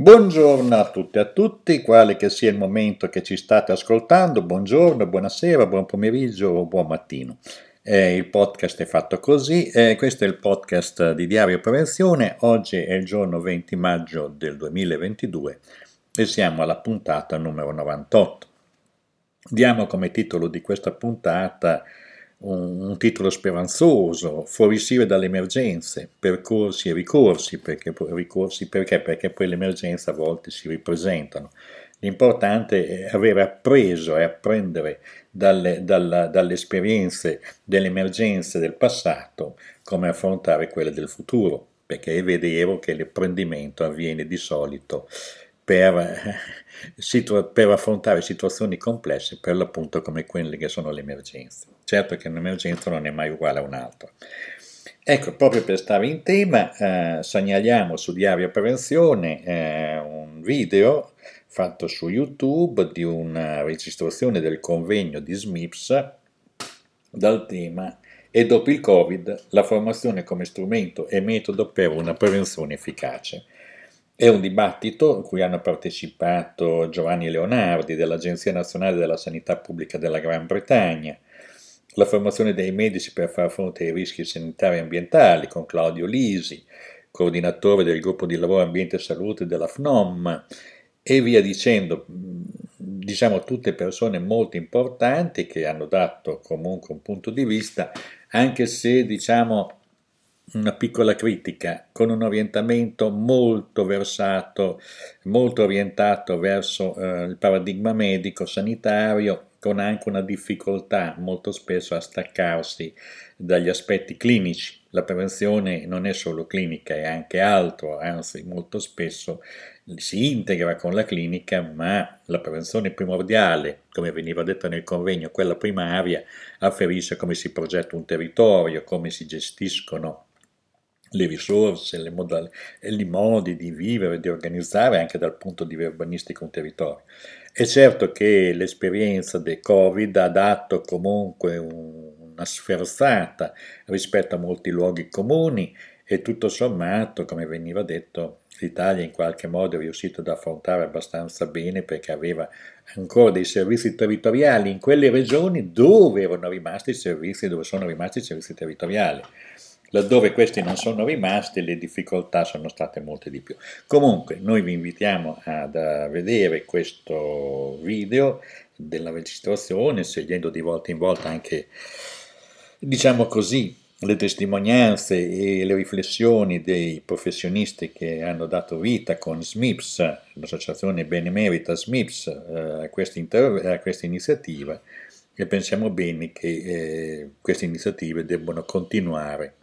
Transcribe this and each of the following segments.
Buongiorno a tutti e a tutti, quale che sia il momento che ci state ascoltando, buongiorno, buonasera, buon pomeriggio o buon mattino. Eh, il podcast è fatto così, eh, questo è il podcast di Diario Prevenzione, oggi è il giorno 20 maggio del 2022 e siamo alla puntata numero 98. Diamo come titolo di questa puntata un, un titolo speranzoso, fuoriuscire dalle emergenze, percorsi e ricorsi, perché, ricorsi perché? Perché poi le emergenze a volte si ripresentano. L'importante è aver appreso e apprendere dalle, dalla, dalle esperienze delle emergenze del passato come affrontare quelle del futuro, perché è vero che l'apprendimento avviene di solito per, per, affrontare situazioni complesse, per l'appunto come quelle che sono le emergenze. Certo che un'emergenza non è mai uguale a un'altra. Ecco, proprio per stare in tema, eh, segnaliamo su Diario Prevenzione eh, un video fatto su YouTube di una registrazione del convegno di SMIPS dal tema e dopo il Covid la formazione come strumento e metodo per una prevenzione efficace. È un dibattito in cui hanno partecipato Giovanni Leonardi dell'Agenzia Nazionale della Sanità Pubblica della Gran Bretagna, la formazione dei medici per far fronte ai rischi sanitari e ambientali con Claudio Lisi, coordinatore del gruppo di lavoro ambiente e salute della FNOM e via dicendo, diciamo tutte persone molto importanti che hanno dato comunque un punto di vista, anche se diciamo una piccola critica con un orientamento molto versato, molto orientato verso eh, il paradigma medico sanitario, con anche una difficoltà molto spesso a staccarsi dagli aspetti clinici. La prevenzione non è solo clinica, è anche altro, anzi molto spesso si integra con la clinica, ma la prevenzione primordiale, come veniva detto nel convegno, quella primaria, afferisce come si progetta un territorio, come si gestiscono le risorse, le modal- i modi di vivere, di organizzare anche dal punto di vista urbanistico un territorio. È certo che l'esperienza del Covid ha dato comunque un, una sferzata rispetto a molti luoghi comuni e tutto sommato, come veniva detto, l'Italia in qualche modo è riuscita ad affrontare abbastanza bene perché aveva ancora dei servizi territoriali in quelle regioni dove erano rimasti i servizi, dove sono rimasti i servizi territoriali. Laddove questi non sono rimasti, le difficoltà sono state molte di più. Comunque, noi vi invitiamo ad vedere questo video della registrazione, scegliendo di volta in volta anche, diciamo così, le testimonianze e le riflessioni dei professionisti che hanno dato vita con SMIPS, l'associazione benemerita SMIPS, eh, a, questa inter- iniziativa e pensiamo bene che eh, queste iniziative debbano continuare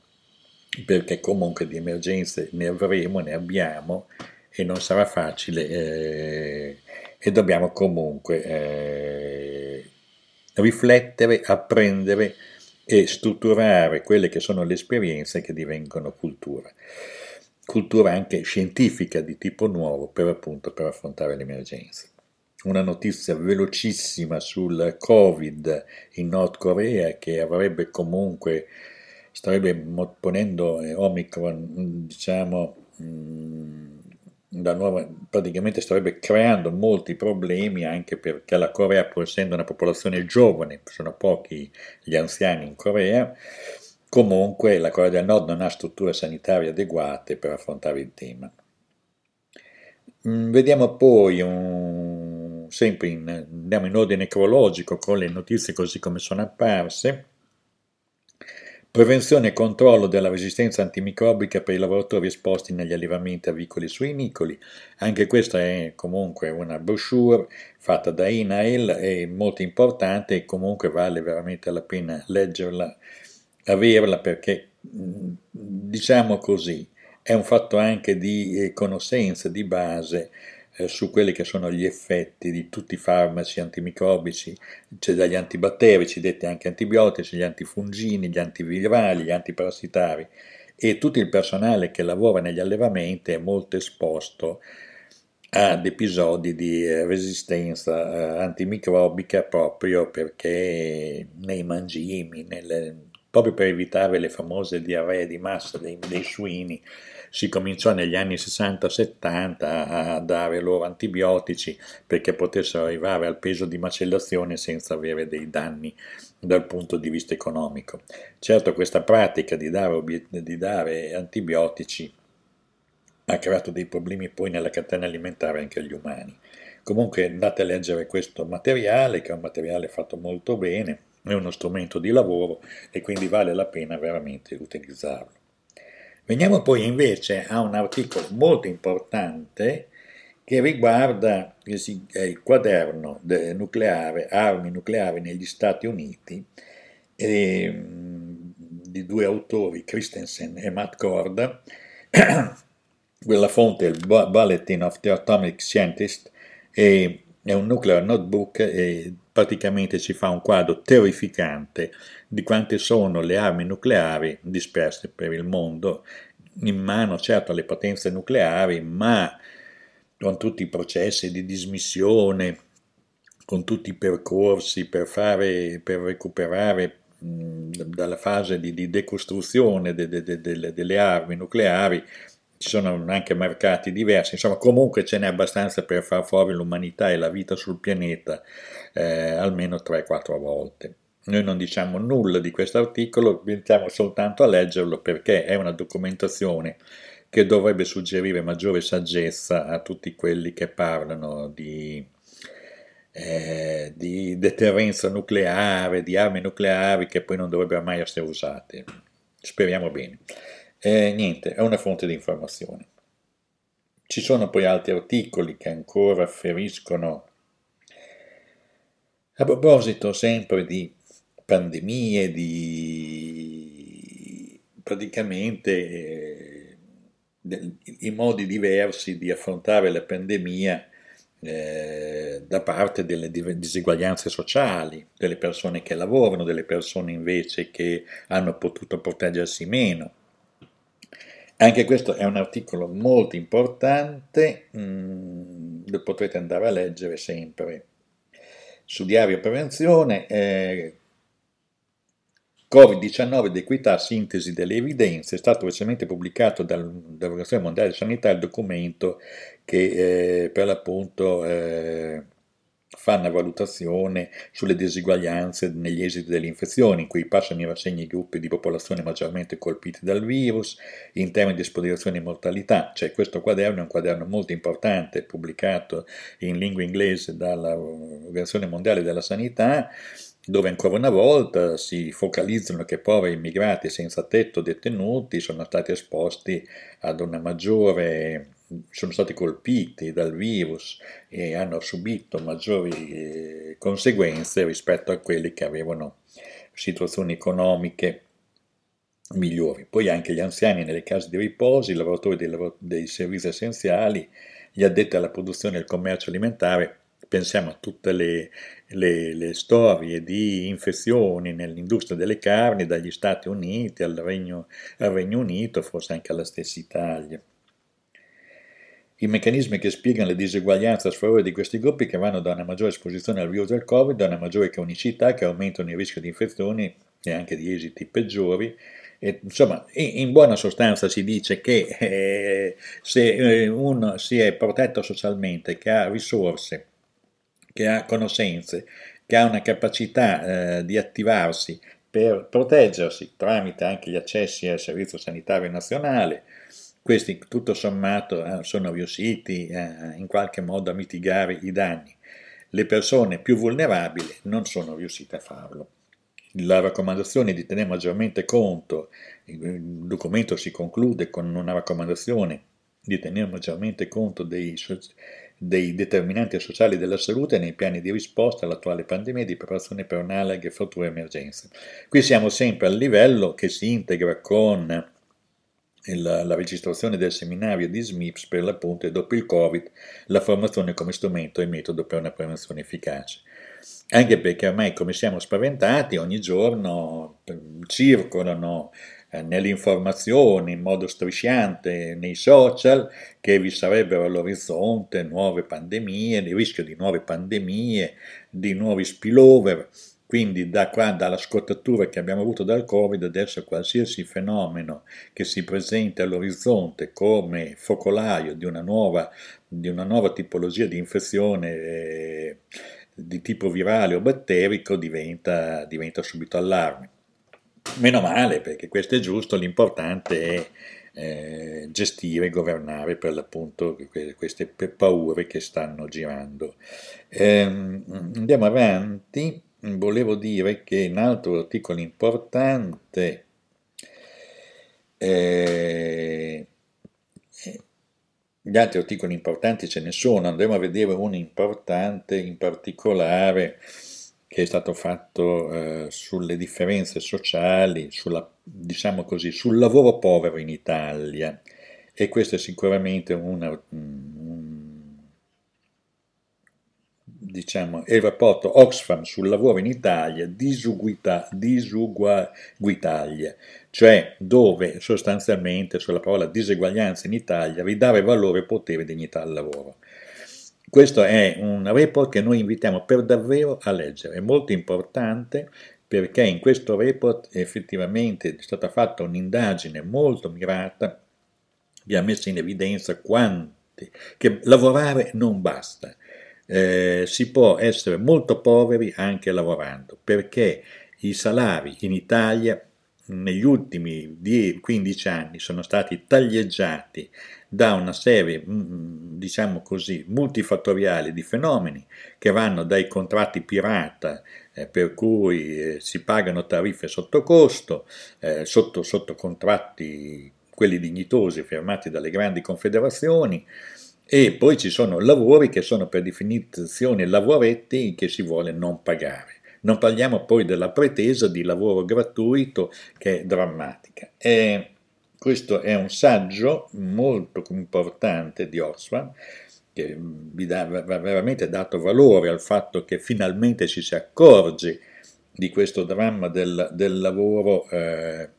perché comunque di emergenze ne avremo, ne abbiamo e non sarà facile eh, e dobbiamo comunque eh, riflettere, apprendere e strutturare quelle che sono le esperienze che divengono cultura. Cultura anche scientifica di tipo nuovo per appunto per affrontare le emergenze. Una notizia velocissima sul Covid in Nord Corea che avrebbe comunque starebbe ponendo eh, Omicron, diciamo, mm, nuova, praticamente starebbe creando molti problemi anche perché la Corea, pur essendo una popolazione giovane, sono pochi gli anziani in Corea, comunque la Corea del Nord non ha strutture sanitarie adeguate per affrontare il tema. Mm, vediamo poi un, sempre in, andiamo in ordine cronologico con le notizie così come sono apparse. Prevenzione e controllo della resistenza antimicrobica per i lavoratori esposti negli allevamenti avicoli e suinicoli. Anche questa è comunque una brochure fatta da INAIL, è molto importante e comunque vale veramente la pena leggerla, averla perché diciamo così è un fatto anche di eh, conoscenza di base eh, su quelli che sono gli effetti di tutti i farmaci antimicrobici, cioè dagli antibatterici, detti anche antibiotici, gli antifungini, gli antivirali, gli antiparassitari e tutto il personale che lavora negli allevamenti è molto esposto ad episodi di eh, resistenza eh, antimicrobica proprio perché nei mangimi, nelle, proprio per evitare le famose diarree di massa dei, dei suini, si cominciò negli anni 60-70 a dare loro antibiotici perché potessero arrivare al peso di macellazione senza avere dei danni dal punto di vista economico. Certo questa pratica di dare, di dare antibiotici ha creato dei problemi poi nella catena alimentare anche agli umani. Comunque andate a leggere questo materiale, che è un materiale fatto molto bene, è uno strumento di lavoro e quindi vale la pena veramente utilizzarlo. Veniamo poi invece a un articolo molto importante che riguarda il quaderno nucleare, armi nucleari negli Stati Uniti, e, mm, di due autori, Christensen e Matt Cord. Quella fonte è il Bulletin of the Atomic Scientist e è un nuclear notebook praticamente ci fa un quadro terrificante di quante sono le armi nucleari disperse per il mondo, in mano certo alle potenze nucleari, ma con tutti i processi di dismissione, con tutti i percorsi per, fare, per recuperare mh, dalla fase di, di decostruzione de, de, de, delle armi nucleari, ci sono anche mercati diversi, insomma comunque ce n'è abbastanza per far fuori l'umanità e la vita sul pianeta eh, almeno 3-4 volte. Noi non diciamo nulla di questo articolo, iniziamo soltanto a leggerlo perché è una documentazione che dovrebbe suggerire maggiore saggezza a tutti quelli che parlano di, eh, di deterrenza nucleare, di armi nucleari che poi non dovrebbero mai essere usate. Speriamo bene. Eh, niente, è una fonte di informazione. Ci sono poi altri articoli che ancora afferiscono a proposito sempre di pandemie, di praticamente eh, i modi diversi di affrontare la pandemia eh, da parte delle diseguaglianze sociali, delle persone che lavorano, delle persone invece che hanno potuto proteggersi meno anche questo è un articolo molto importante, mm, lo potrete andare a leggere sempre su Diario Prevenzione. Eh, Covid-19 ed equità, sintesi delle evidenze, è stato recentemente pubblicato dall'Organizzazione Mondiale della Sanità il documento che eh, per l'appunto eh, fa una valutazione sulle diseguaglianze negli esiti delle infezioni, in cui passano in rassegna i gruppi di popolazione maggiormente colpiti dal virus, in termini di esposizione e mortalità. Cioè, questo quaderno è un quaderno molto importante, pubblicato in lingua inglese dall'Organizzazione Mondiale della Sanità, dove ancora una volta si focalizzano che poveri immigrati senza tetto detenuti sono stati esposti ad una maggiore sono stati colpiti dal virus e hanno subito maggiori eh, conseguenze rispetto a quelli che avevano situazioni economiche migliori. Poi anche gli anziani nelle case di riposo, i lavoratori dei, dei servizi essenziali, gli addetti alla produzione e al commercio alimentare, pensiamo a tutte le, le, le, storie di infezioni nell'industria delle carni dagli Stati Uniti al Regno, al Regno Unito, forse anche alla stessa Italia i meccanismi che spiegano le diseguaglianze a sfavore di questi gruppi che vanno da una maggiore esposizione al virus del Covid, da una maggiore cronicità che aumentano il rischio di infezioni e anche di esiti peggiori. E, insomma, in buona sostanza si dice che eh, se eh, uno si è protetto socialmente, che ha risorse, che ha conoscenze, che ha una capacità eh, di attivarsi per proteggersi tramite anche gli accessi al Servizio Sanitario Nazionale, questi tutto sommato eh, sono riusciti eh, in qualche modo a mitigare i danni. Le persone più vulnerabili non sono riuscite a farlo. La raccomandazione di tenere maggiormente conto, il documento si conclude con una raccomandazione di tenere maggiormente conto dei, dei determinanti sociali della salute nei piani di risposta all'attuale pandemia e di preparazione per un'alleghe future emergenze. Qui siamo sempre al livello che si integra con la, la, registrazione del seminario di SMIPS per l'appunto e dopo il Covid la formazione come strumento e metodo per una prevenzione efficace. Anche perché ormai come siamo spaventati ogni giorno circolano eh, nelle informazioni in modo strisciante nei social che vi sarebbero all'orizzonte nuove pandemie, il rischio di nuove pandemie, di nuovi spillover quindi da qua, dalla scottatura che abbiamo avuto dal Covid, adesso qualsiasi fenomeno che si presenta all'orizzonte come focolaio di una nuova, di una nuova tipologia di infezione eh, di tipo virale o batterico diventa, diventa subito allarme. Meno male, perché questo è giusto, l'importante è eh, gestire, governare per l'appunto queste paure che stanno girando. Eh, andiamo avanti, volevo dire che un altro articolo importante eh, gli altri articoli importanti ce ne sono, andremo a vedere uno importante in particolare che è stato fatto eh, sulle differenze sociali, sulla, diciamo così, sul lavoro povero in Italia. E questo è sicuramente un, diciamo, il rapporto Oxfam sul lavoro in Italia, disuguita, disuguaglia, cioè dove sostanzialmente sulla parola diseguaglianza in Italia ridare valore, potere e dignità al lavoro. Questo è un report che noi invitiamo per davvero a leggere, è molto importante perché in questo report effettivamente è stata fatta un'indagine molto mirata che ha messo in evidenza quanti, che lavorare non basta, eh, si può essere molto poveri anche lavorando perché i salari in Italia negli ultimi 15 anni sono stati taglieggiati da una serie, mm, mm, diciamo così, multifattoriale di fenomeni che vanno dai contratti pirata, eh, per cui eh, si pagano tariffe sotto costo, eh, sotto, sotto contratti, quelli dignitosi firmati dalle grandi confederazioni, e poi ci sono lavori che sono per definizione lavoretti che si vuole non pagare. Non parliamo poi della pretesa di lavoro gratuito che è drammatica. E questo è un saggio molto importante di Oxfam che vi ha veramente dato valore al fatto che finalmente ci si accorge di questo dramma del, del lavoro eh,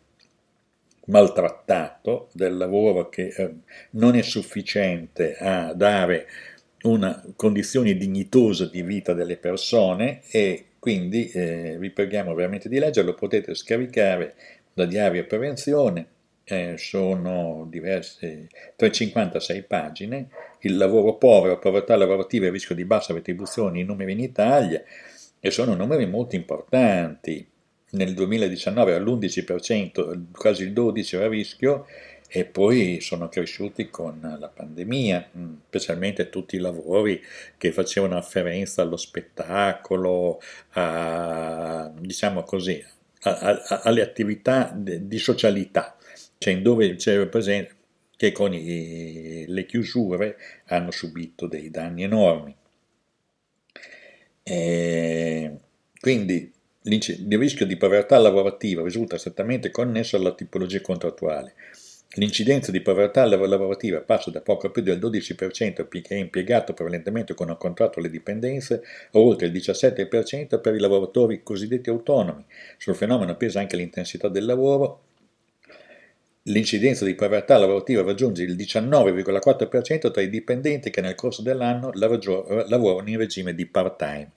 maltrattato, del lavoro che eh, non è sufficiente a dare una condizione dignitosa di vita delle persone e quindi eh, vi preghiamo veramente di leggerlo, potete scaricare da Diario Prevenzione eh, sono diverse, 356 pagine, il lavoro povero, povertà lavorativa e rischio di bassa retribuzione, i numeri in Italia, e sono numeri molto importanti. Nel 2019 all'11%, quasi il 12% era a rischio, e poi sono cresciuti con la pandemia, mm, specialmente tutti i lavori che facevano afferenza allo spettacolo, a, diciamo così, a, a, alle attività di socialità cioè dove c'è presente che con i, le chiusure hanno subito dei danni enormi. E quindi il rischio di povertà lavorativa risulta strettamente connesso alla tipologia contrattuale. L'incidenza di povertà lavorativa passa da poco più del 12% che è impiegato prevalentemente con un contratto alle dipendenze a oltre il 17% per i lavoratori cosiddetti autonomi. Sul fenomeno pesa anche l'intensità del lavoro L'incidenza di povertà lavorativa raggiunge il 19,4% tra i dipendenti che nel corso dell'anno lavorano in regime di part-time.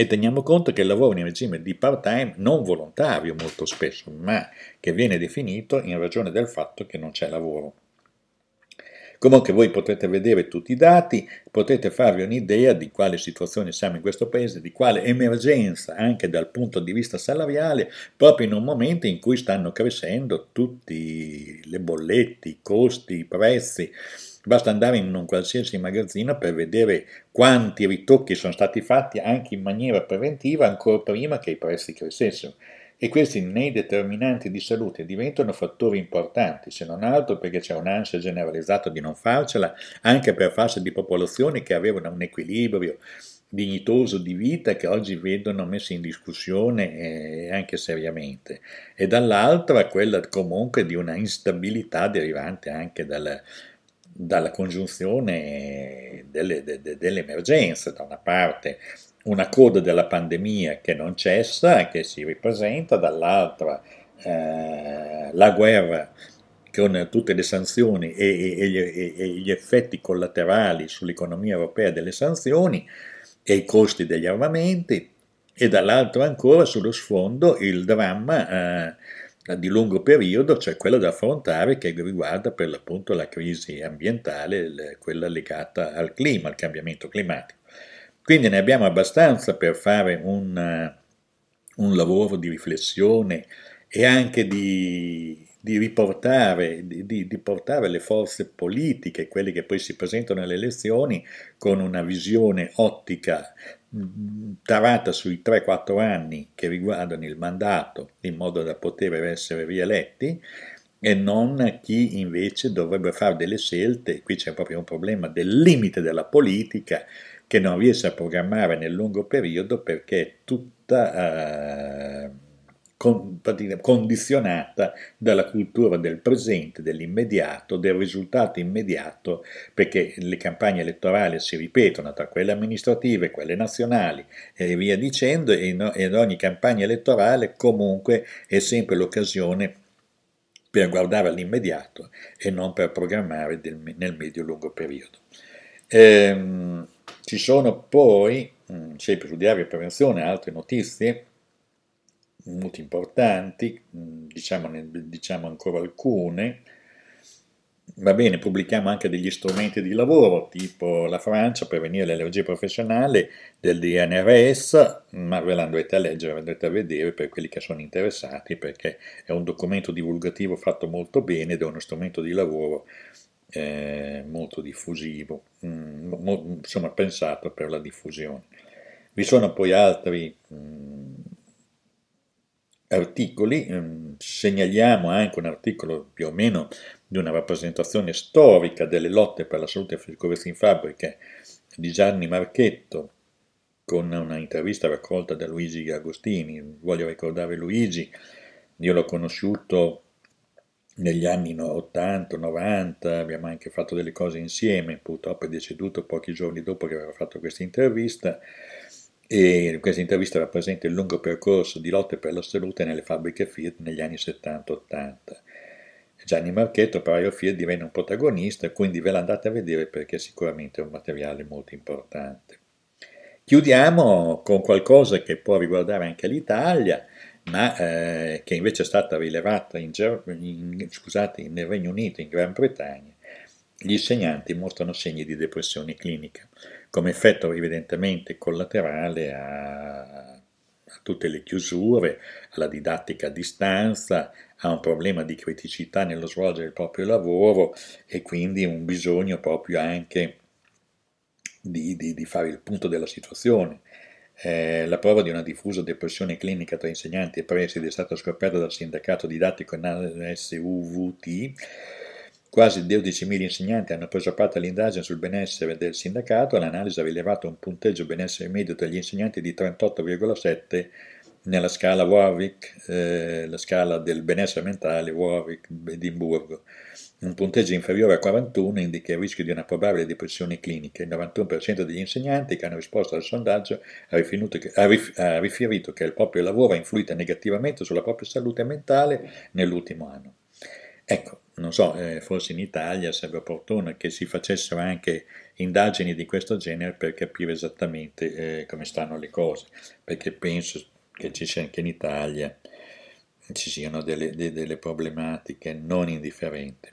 E teniamo conto che il lavoro in regime di part-time non volontario molto spesso, ma che viene definito in ragione del fatto che non c'è lavoro. Comunque voi potete vedere tutti i dati, potete farvi un'idea di quale situazione siamo in questo paese, di quale emergenza anche dal punto di vista salariale, proprio in un momento in cui stanno crescendo tutti le bollette, i costi, i prezzi. Basta andare in un qualsiasi magazzino per vedere quanti ritocchi sono stati fatti anche in maniera preventiva ancora prima che i prezzi crescessero. E questi nei determinanti di salute diventano fattori importanti, se non altro perché c'è un'ansia generalizzata di non farcela, anche per fasce di popolazione che avevano un equilibrio dignitoso di vita che oggi vedono messo in discussione eh, anche seriamente. E dall'altra quella comunque di una instabilità derivante anche dal, dalla congiunzione delle, de, de, delle emergenze da una parte una coda della pandemia che non cessa, che si ripresenta, dall'altra eh, la guerra con tutte le sanzioni e, e, e, gli effetti collaterali sull'economia europea delle sanzioni e i costi degli armamenti e dall'altro ancora sullo sfondo il dramma eh, di lungo periodo, cioè quello da affrontare che riguarda per l'appunto la crisi ambientale, quella legata al clima, al cambiamento climatico. Quindi ne abbiamo abbastanza per fare un, un lavoro di riflessione e anche di, di riportare, di, di, portare le forze politiche, quelle che poi si presentano alle elezioni, con una visione ottica tarata sui 3-4 anni che riguardano il mandato in modo da poter essere rieletti e non chi invece dovrebbe fare delle scelte, qui c'è proprio un problema del limite della politica che non riesce a programmare nel lungo periodo perché tutta... Uh, condizionata dalla cultura del presente, dell'immediato, del risultato immediato, perché le campagne elettorali si ripetono tra quelle amministrative, quelle nazionali e via dicendo, e in ogni campagna elettorale comunque è sempre l'occasione per guardare all'immediato e non per programmare nel medio-lungo periodo. Ehm, ci sono poi, sempre su Diario e Prevenzione, altre notizie molto importanti, diciamo, diciamo ancora alcune. Va bene, pubblichiamo anche degli strumenti di lavoro, tipo la Francia, per venire all'energia professionale del DNRS, ma ve l'andrete a leggere, andrete a vedere per quelli che sono interessati, perché è un documento divulgativo fatto molto bene ed è uno strumento di lavoro eh, molto diffusivo, mm, mo, insomma pensato per la diffusione. Vi sono poi altri... Mm, articoli, ehm, segnaliamo anche un articolo più o meno di una rappresentazione storica delle lotte per la salute e la sicurezza in fabbrica di Gianni Marchetto, con una intervista raccolta da Luigi Agostini. Voglio ricordare Luigi, io l'ho conosciuto negli anni 80-90, abbiamo anche fatto delle cose insieme, purtroppo è deceduto pochi giorni dopo che aveva fatto questa intervista e questa intervista rappresenta il lungo percorso di lotte per la salute nelle fabbriche Fiat negli anni 70-80. Gianni Marchetto, però Fiat divenne un protagonista, quindi ve l'andate a vedere perché sicuramente è un materiale molto importante. Chiudiamo con qualcosa che può riguardare anche l'Italia, ma eh, che invece è stata rilevata in, in, scusate, nel Regno Unito, in Gran Bretagna. Gli insegnanti mostrano segni di depressione clinica come effetto evidentemente collaterale a, a tutte le chiusure, alla didattica a distanza, a un problema di criticità nello svolgere il proprio lavoro e quindi un bisogno proprio anche di, di, di fare il punto della situazione. Eh, la prova di una diffusa depressione clinica tra insegnanti e presidi è stata scoperta dal sindacato didattico NSUVT Quasi 12.000 insegnanti hanno preso parte all'indagine sul benessere del sindacato, l'analisi ha rilevato un punteggio benessere medio tra gli insegnanti di 38,7 nella scala Warwick, eh, la scala del benessere mentale Warwick-Edimburgo. Un punteggio inferiore a 41 indica il rischio di una probabile depressione clinica. Il 91% degli insegnanti che hanno risposto al sondaggio ha, che, ha, rif, ha riferito che il proprio lavoro ha influito negativamente sulla propria salute mentale nell'ultimo anno. Ecco, non so, eh, forse in Italia sarebbe opportuno che si facessero anche indagini di questo genere per capire esattamente eh, come stanno le cose, perché penso che ci sia anche in Italia ci siano delle, de, delle problematiche non indifferenti.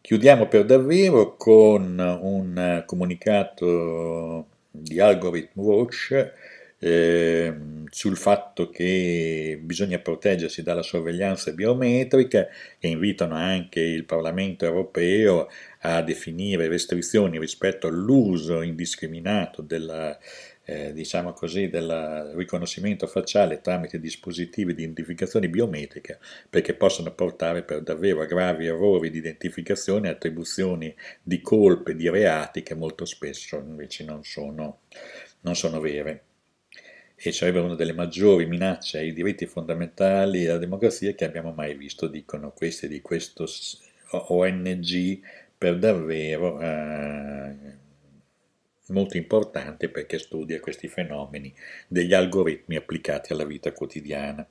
Chiudiamo per davvero con un comunicato di Algorithm Watch eh, sul fatto che bisogna proteggersi dalla sorveglianza biometrica e invitano anche il Parlamento europeo a definire restrizioni rispetto all'uso indiscriminato della, eh, diciamo così, del riconoscimento facciale tramite dispositivi di identificazione biometrica perché possono portare per davvero a gravi errori di identificazione e attribuzioni di colpe, di reati che molto spesso invece non sono, non sono vere e sarebbe una delle maggiori minacce ai diritti fondamentali e alla democrazia che abbiamo mai visto, dicono questi di questo ONG per davvero eh, molto importante perché studia questi fenomeni degli algoritmi applicati alla vita quotidiana.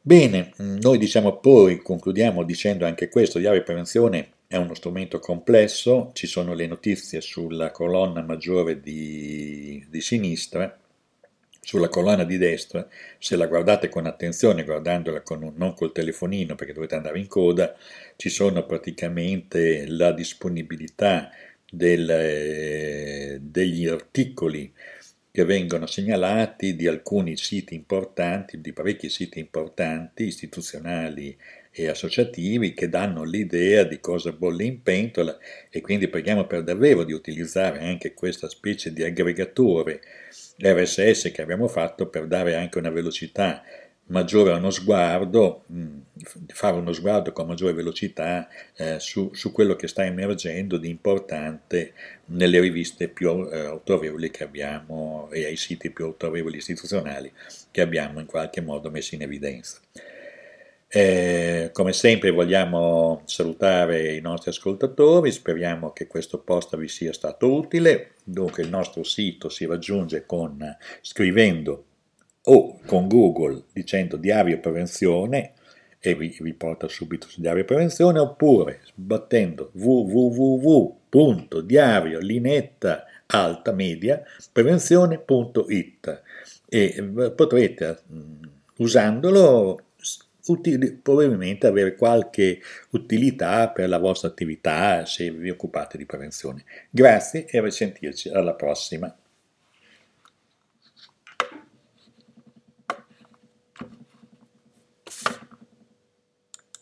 Bene, noi diciamo poi, concludiamo dicendo anche questo, di prevenzione è uno strumento complesso, ci sono le notizie sulla colonna maggiore di, di sinistra, sulla colonna di destra, se la guardate con attenzione, guardandola con un, non col telefonino perché dovete andare in coda, ci sono praticamente la disponibilità del, eh, degli articoli che vengono segnalati di alcuni siti importanti, di parecchi siti importanti, istituzionali e associativi che danno l'idea di cosa bolle in pentola e quindi preghiamo per davvero di utilizzare anche questa specie di aggregatore RSS che abbiamo fatto per dare anche una velocità maggiore a uno sguardo, fare uno sguardo con maggiore velocità eh, su, su, quello che sta emergendo di importante nelle riviste più eh, autorevoli che abbiamo e ai siti più autorevoli istituzionali che abbiamo in qualche modo messo in evidenza. Eh, come sempre vogliamo salutare i nostri ascoltatori, speriamo che questo post vi sia stato utile. Dunque il nostro sito si raggiunge con scrivendo o con Google dicendo diario prevenzione e vi, vi porta subito su diario prevenzione oppure sbattendo www.diario linetta alta media prevenzione.it e potrete usandolo utili, probabilmente avere qualche utilità per la vostra attività se vi occupate di prevenzione. Grazie e a risentirci alla prossima.